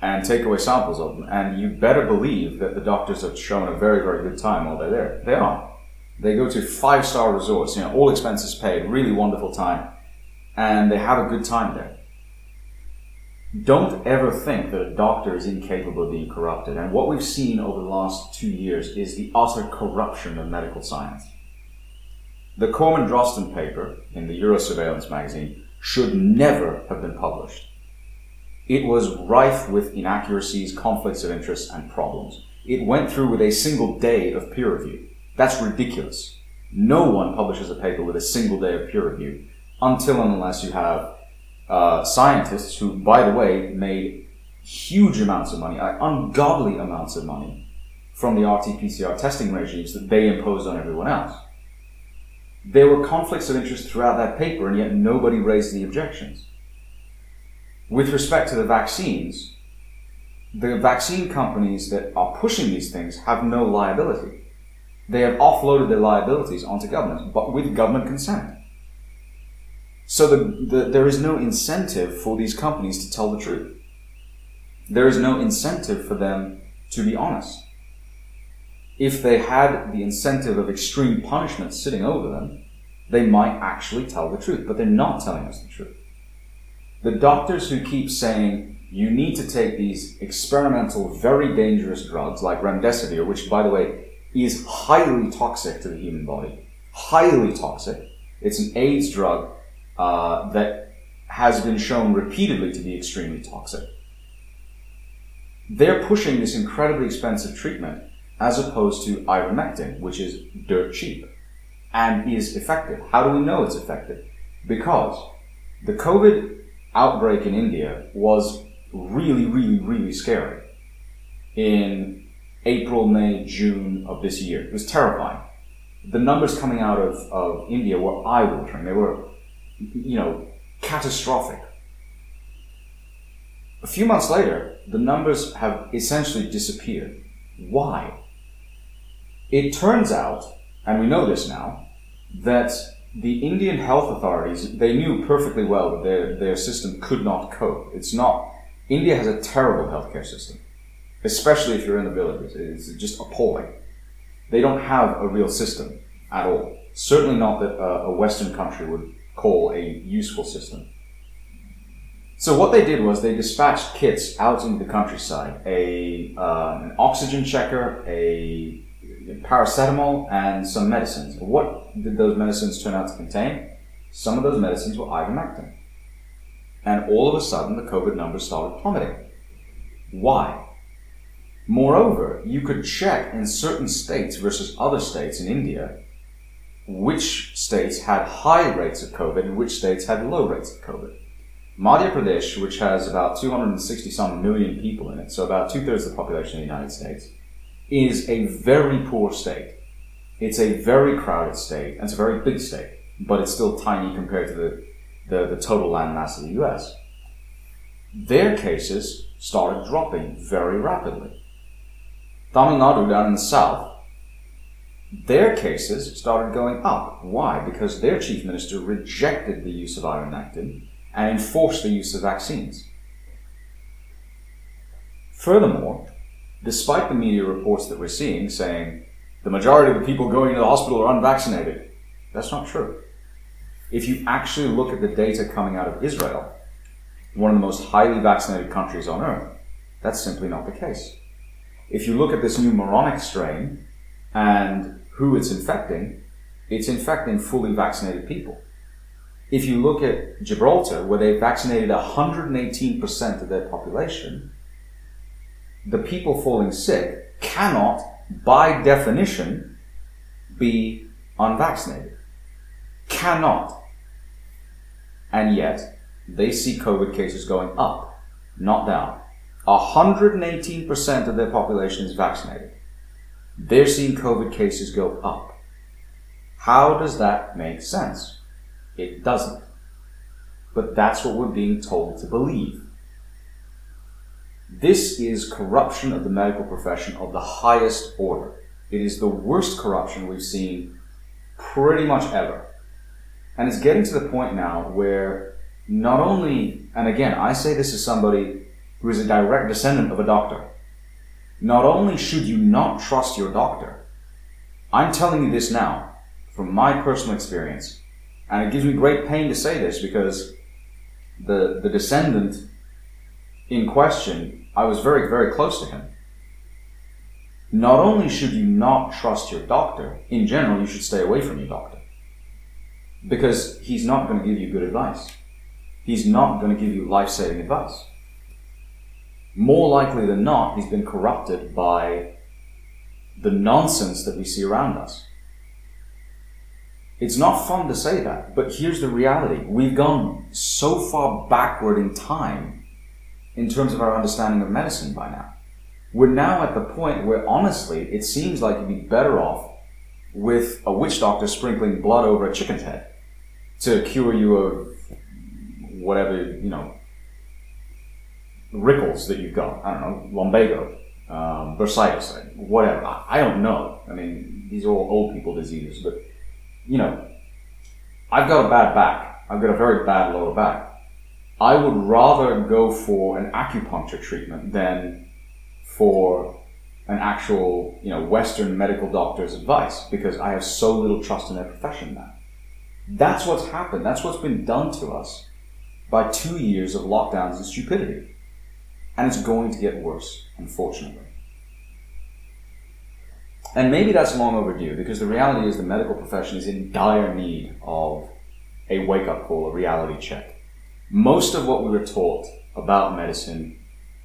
and take away samples of them. And you better believe that the doctors have shown a very, very good time while they're there. They are. They go to five star resorts, you know, all expenses paid, really wonderful time, and they have a good time there. Don't ever think that a doctor is incapable of being corrupted. And what we've seen over the last two years is the utter corruption of medical science. The Corman Drosten paper in the Eurosurveillance magazine should never have been published. It was rife with inaccuracies, conflicts of interest, and problems. It went through with a single day of peer review. That's ridiculous. No one publishes a paper with a single day of peer review until and unless you have uh, scientists who, by the way, made huge amounts of money, uh, ungodly amounts of money from the RT-PCR testing regimes that they imposed on everyone else. There were conflicts of interest throughout that paper, and yet nobody raised the objections. With respect to the vaccines, the vaccine companies that are pushing these things have no liability. They have offloaded their liabilities onto governments, but with government consent. So the, the, there is no incentive for these companies to tell the truth. There is no incentive for them to be honest. If they had the incentive of extreme punishment sitting over them, they might actually tell the truth, but they're not telling us the truth. The doctors who keep saying you need to take these experimental, very dangerous drugs like remdesivir, which, by the way, is highly toxic to the human body, highly toxic. It's an AIDS drug uh, that has been shown repeatedly to be extremely toxic. They're pushing this incredibly expensive treatment as opposed to ivermectin, which is dirt cheap and is effective. How do we know it's effective? Because the COVID outbreak in India was really, really, really scary in April, May, June of this year. It was terrifying. The numbers coming out of, of India were eye watering. They were, you know, catastrophic. A few months later, the numbers have essentially disappeared. Why? It turns out, and we know this now, that the Indian health authorities, they knew perfectly well that their, their system could not cope. It's not, India has a terrible healthcare system, especially if you're in the villages. It's just appalling. They don't have a real system at all. Certainly not that a, a Western country would call a useful system. So what they did was they dispatched kits out into the countryside, a, uh, an oxygen checker, a paracetamol and some medicines. What did those medicines turn out to contain? Some of those medicines were ivermectin. And all of a sudden, the COVID numbers started plummeting. Why? Moreover, you could check in certain states versus other states in India which states had high rates of COVID and which states had low rates of COVID. Madhya Pradesh, which has about 260 some million people in it, so about two thirds of the population of the United States, is a very poor state. It's a very crowded state, and it's a very big state, but it's still tiny compared to the, the, the total landmass of the US. Their cases started dropping very rapidly. Tamil Nadu down in the south, their cases started going up. Why? Because their chief minister rejected the use of ivermectin and enforced the use of vaccines. Furthermore, despite the media reports that we're seeing saying the majority of the people going to the hospital are unvaccinated, that's not true. If you actually look at the data coming out of Israel, one of the most highly vaccinated countries on earth, that's simply not the case. If you look at this new moronic strain and who it's infecting, it's infecting fully vaccinated people. If you look at Gibraltar, where they vaccinated 118% of their population, the people falling sick cannot, by definition, be unvaccinated. Cannot. And yet, they see COVID cases going up, not down. 118% of their population is vaccinated. They're seeing COVID cases go up. How does that make sense? It doesn't. But that's what we're being told to believe. This is corruption of the medical profession of the highest order. It is the worst corruption we've seen pretty much ever. And it's getting to the point now where not only, and again, I say this as somebody who is a direct descendant of a doctor. Not only should you not trust your doctor, I'm telling you this now from my personal experience, and it gives me great pain to say this because the, the descendant in question, I was very, very close to him. Not only should you not trust your doctor, in general, you should stay away from your doctor. Because he's not going to give you good advice. He's not going to give you life saving advice more likely than not, he's been corrupted by the nonsense that we see around us. It's not fun to say that, but here's the reality. We've gone so far backward in time in terms of our understanding of medicine by now. We're now at the point where honestly, it seems like you'd be better off with a witch doctor sprinkling blood over a chicken's head to cure you of whatever, you know, rickets that you've got. I don't know, lumbago, um, bursitis, whatever. I, I don't know. I mean, these are all old people diseases, but you know, I've got a bad back. I've got a very bad lower back. I would rather go for an acupuncture treatment than for an actual, you know, Western medical doctor's advice because I have so little trust in their profession now. That's what's happened. That's what's been done to us by two years of lockdowns and stupidity. And it's going to get worse, unfortunately. And maybe that's long overdue because the reality is the medical profession is in dire need of a wake up call, a reality check. Most of what we were taught about medicine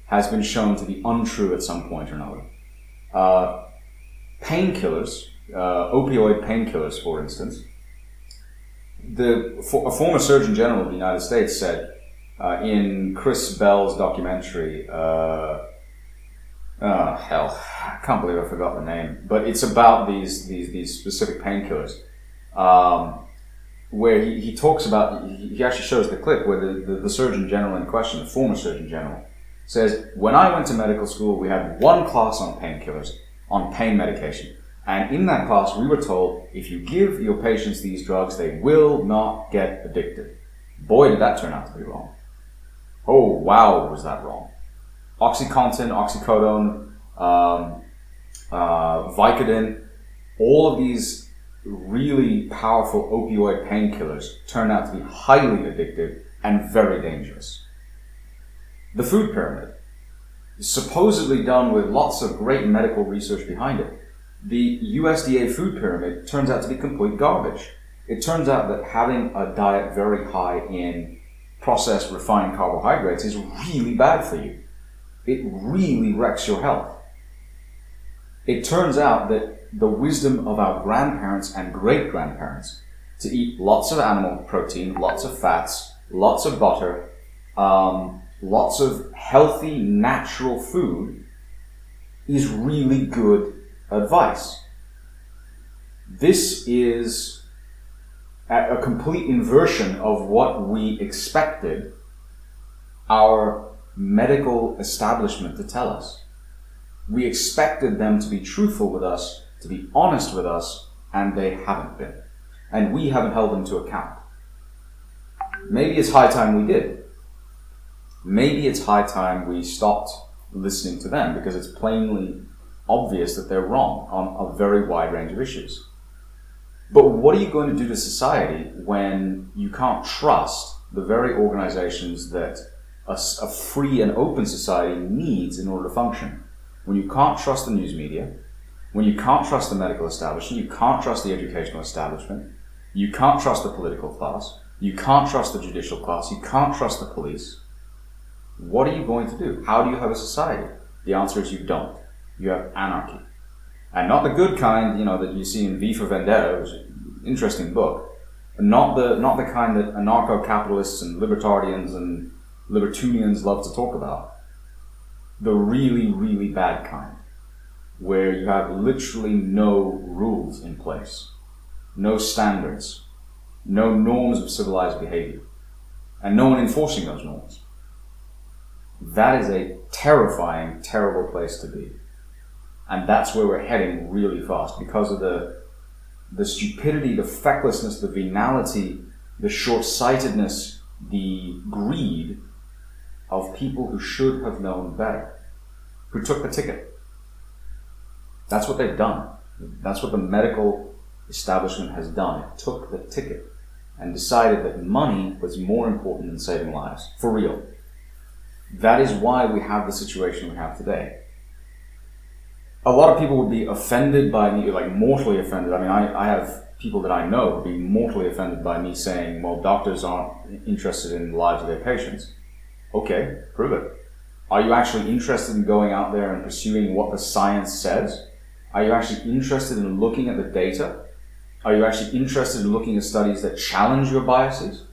has been shown to be untrue at some point or another. Uh, painkillers, uh, opioid painkillers, for instance, the, for, a former Surgeon General of the United States said uh, in Chris Bell's documentary. Uh, oh hell, I can't believe I forgot the name. But it's about these these these specific painkillers, um, where he, he talks about. He actually shows the clip where the, the, the Surgeon General in question, the former Surgeon General, says, "When I went to medical school, we had one class on painkillers, on pain medication." And in that class, we were told if you give your patients these drugs, they will not get addicted. Boy, did that turn out to be wrong. Oh, wow, was that wrong. Oxycontin, oxycodone, um, uh, Vicodin, all of these really powerful opioid painkillers turn out to be highly addictive and very dangerous. The food pyramid supposedly done with lots of great medical research behind it, the USDA food pyramid turns out to be complete garbage. It turns out that having a diet very high in processed refined carbohydrates is really bad for you. It really wrecks your health. It turns out that the wisdom of our grandparents and great grandparents to eat lots of animal protein, lots of fats, lots of butter, um, lots of healthy, natural food is really good advice. This is a complete inversion of what we expected our medical establishment to tell us. We expected them to be truthful with us, to be honest with us, and they haven't been. And we haven't held them to account. Maybe it's high time we did. Maybe it's high time we stopped listening to them because it's plainly obvious that they're wrong on a very wide range of issues. But what are you going to do to society when you can't trust the very organizations that a, a, free and open society needs in order to function? When you can't trust the news media, when you can't trust the medical establishment, you can't trust the educational establishment, you can't trust the political class, you can't trust the judicial class, you can't trust the police, what are you going to do? How do you have a society? The answer is you don't. You have anarchy. And not the good kind, you know, that you see in V for Vendetta, which is an interesting book. Not the, not the kind that anarcho-capitalists and libertarians and libertunians love to talk about. The really, really bad kind. Where you have literally no rules in place. No standards. No norms of civilized behavior. And no one enforcing those norms. That is a terrifying, terrible place to be. And that's where we're heading really fast because of the, the stupidity, the fecklessness, the venality, the short sightedness, the greed of people who should have known better, who took the ticket. That's what they've done. That's what the medical establishment has done. It took the ticket and decided that money was more important than saving lives. For real. That is why we have the situation we have today. A lot of people would be offended by me, like mortally offended. I mean, I, I have people that I know would be mortally offended by me saying, well, doctors aren't interested in the lives of their patients. Okay, prove it. Are you actually interested in going out there and pursuing what the science says? Are you actually interested in looking at the data? Are you actually interested in looking at studies that challenge your biases?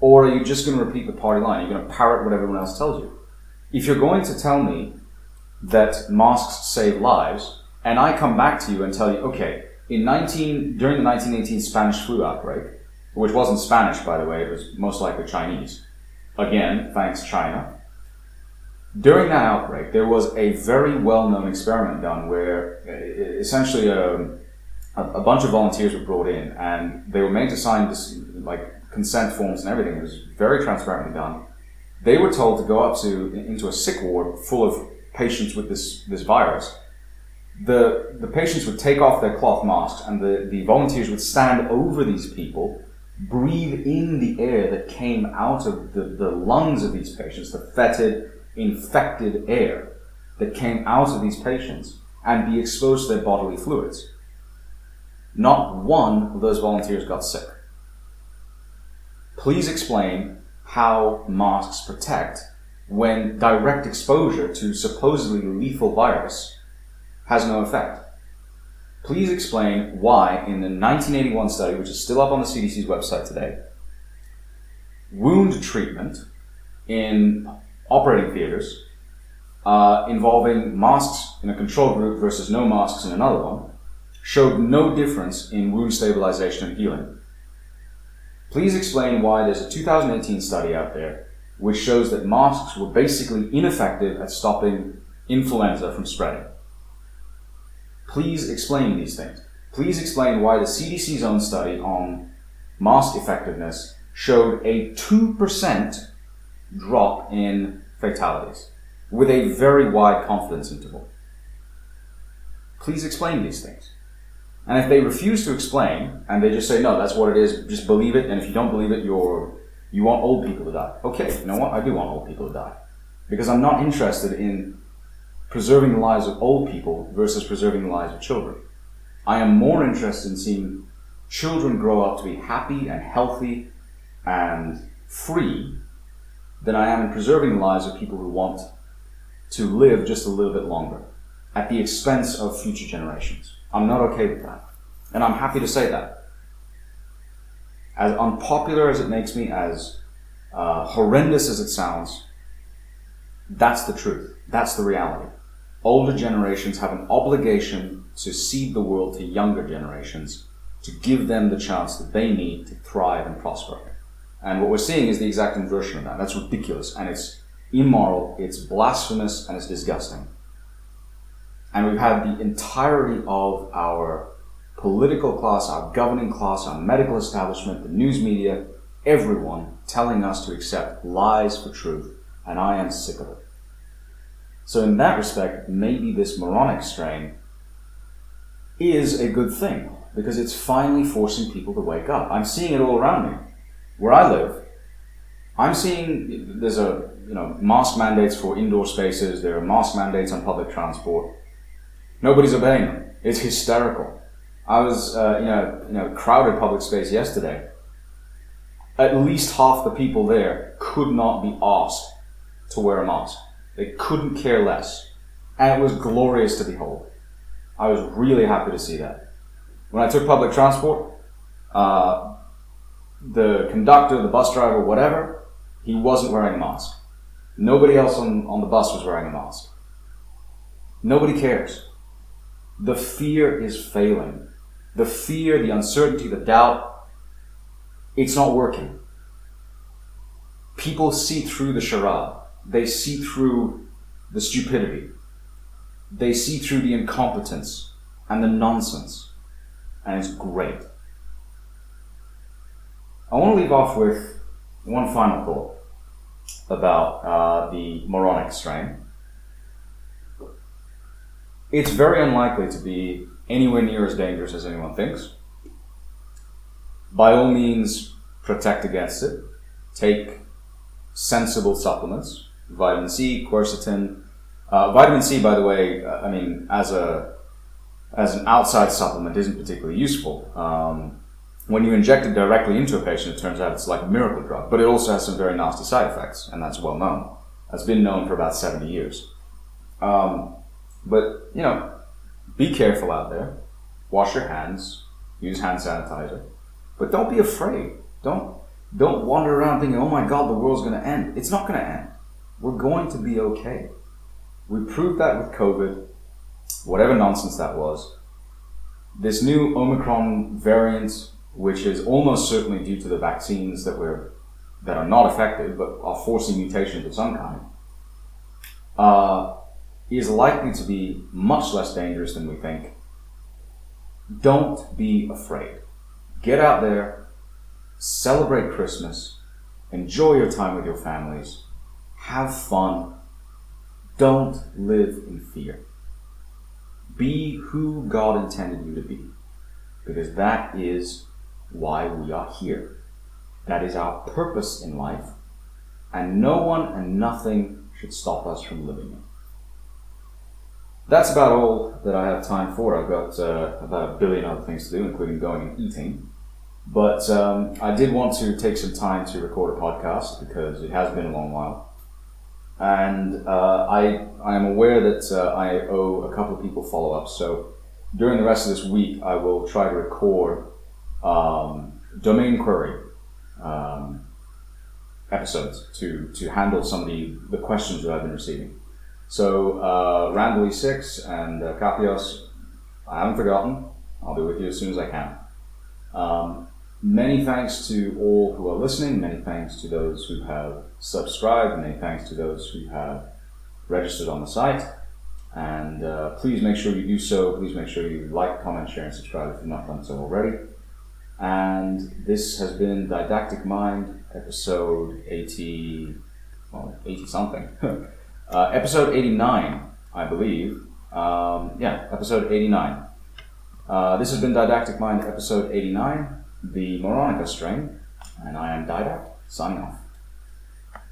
Or are you just going to repeat the party line? You're going to parrot what everyone else tells you. If you're going to tell me that masks save lives, and I come back to you and tell you, okay, in 19, during the 1918 Spanish flu outbreak, which wasn't Spanish, by the way, it was most likely Chinese. Again, thanks China. During that outbreak, there was a very well-known experiment done where uh, essentially um, a, a bunch of volunteers were brought in and they were made to sign this, like consent forms and everything. It was very transparently done. They were told to go up to into a sick ward full of patients with this this virus. The the patients would take off their cloth masks, and the, the volunteers would stand over these people, breathe in the air that came out of the, the lungs of these patients, the fetid, infected air that came out of these patients, and be exposed to their bodily fluids. Not one of those volunteers got sick. Please explain how masks protect when direct exposure to supposedly lethal virus has no effect. Please explain why, in the 1981 study, which is still up on the CDC's website today, wound treatment in operating theaters uh, involving masks in a control group versus no masks in another one showed no difference in wound stabilization and healing. Please explain why there's a 2018 study out there which shows that masks were basically ineffective at stopping influenza from spreading. Please explain these things. Please explain why the CDC's own study on mask effectiveness showed a 2% drop in fatalities with a very wide confidence interval. Please explain these things. And if they refuse to explain and they just say, no, that's what it is, just believe it, and if you don't believe it, you're, you want old people to die. Okay, you know what? I do want old people to die. Because I'm not interested in preserving the lives of old people versus preserving the lives of children. I am more interested in seeing children grow up to be happy and healthy and free than I am in preserving the lives of people who want to live just a little bit longer at the expense of future generations. I'm not okay with that. And I'm happy to say that. As unpopular as it makes me, as uh, horrendous as it sounds, that's the truth. That's the reality. Older generations have an obligation to seed the world to younger generations to give them the chance that they need to thrive and prosper. And what we're seeing is the exact inversion of that. That's ridiculous and it's immoral, it's blasphemous, and it's disgusting. And we've had the entirety of our political class, our governing class, our medical establishment, the news media, everyone telling us to accept lies for truth, and I am sick of it. So, in that respect, maybe this moronic strain is a good thing because it's finally forcing people to wake up. I'm seeing it all around me. Where I live, I'm seeing there's a you know mask mandates for indoor spaces. There are mask mandates on public transport. Nobody's obeying them. It's hysterical. I was uh, you know you know crowded public space yesterday. At least half the people there could not be asked to wear a mask. They couldn't care less, and it was glorious to behold. I was really happy to see that. When I took public transport, uh, the conductor, the bus driver, whatever, he wasn't wearing a mask. Nobody else on, on the bus was wearing a mask. Nobody cares. The fear is failing. The fear, the uncertainty, the doubt, it's not working. People see through the charade. They see through the stupidity. They see through the incompetence and the nonsense. And it's great. I want to leave off with one final thought about uh, the moronic strain. It's very unlikely to be anywhere near as dangerous as anyone thinks. By all means, protect against it. Take sensible supplements, vitamin C, quercetin. Uh, vitamin C, by the way, uh, I mean, as a as an outside supplement, isn't particularly useful. Um, when you inject it directly into a patient, it turns out it's like a miracle drug, but it also has some very nasty side effects, and that's well known. That's been known for about 70 years. Um, but, you know, be careful out there. Wash your hands. Use hand sanitizer. But don't be afraid. Don't, don't wander around thinking, oh my God, the world's going to end. It's not going to end. We're going to be okay. We proved that with COVID, whatever nonsense that was. This new Omicron variant which is almost certainly due to the vaccines that we're that are not effective but are forcing mutations of some kind, uh, is likely to be much less dangerous than we think. Don't be afraid. Get out there, celebrate Christmas, enjoy your time with your families, have fun. Don't live in fear. Be who God intended you to be, because that is why we are here. That is our purpose in life, and no one and nothing should stop us from living it. That's about all that I have time for. I've got uh, about a billion other things to do, including going and eating. But um, I did want to take some time to record a podcast because it has been a long while. And uh, I, I am aware that uh, I owe a couple of people follow up. So during the rest of this week, I will try to record um, domain query um, episodes to, to handle some of the, the questions that I've been receiving. So, uh, Randall6 and uh, Kapios, I haven't forgotten. I'll be with you as soon as I can. Um, many thanks to all who are listening. Many thanks to those who have subscribed. Many thanks to those who have registered on the site. And uh, please make sure you do so. Please make sure you like, comment, share, and subscribe if you've not done so already. And this has been Didactic Mind, episode 80, well, 80 something. uh, episode 89, I believe. Um, yeah, episode 89. Uh, this has been Didactic Mind, episode 89, the Moronica strain, and I am Didact, signing off.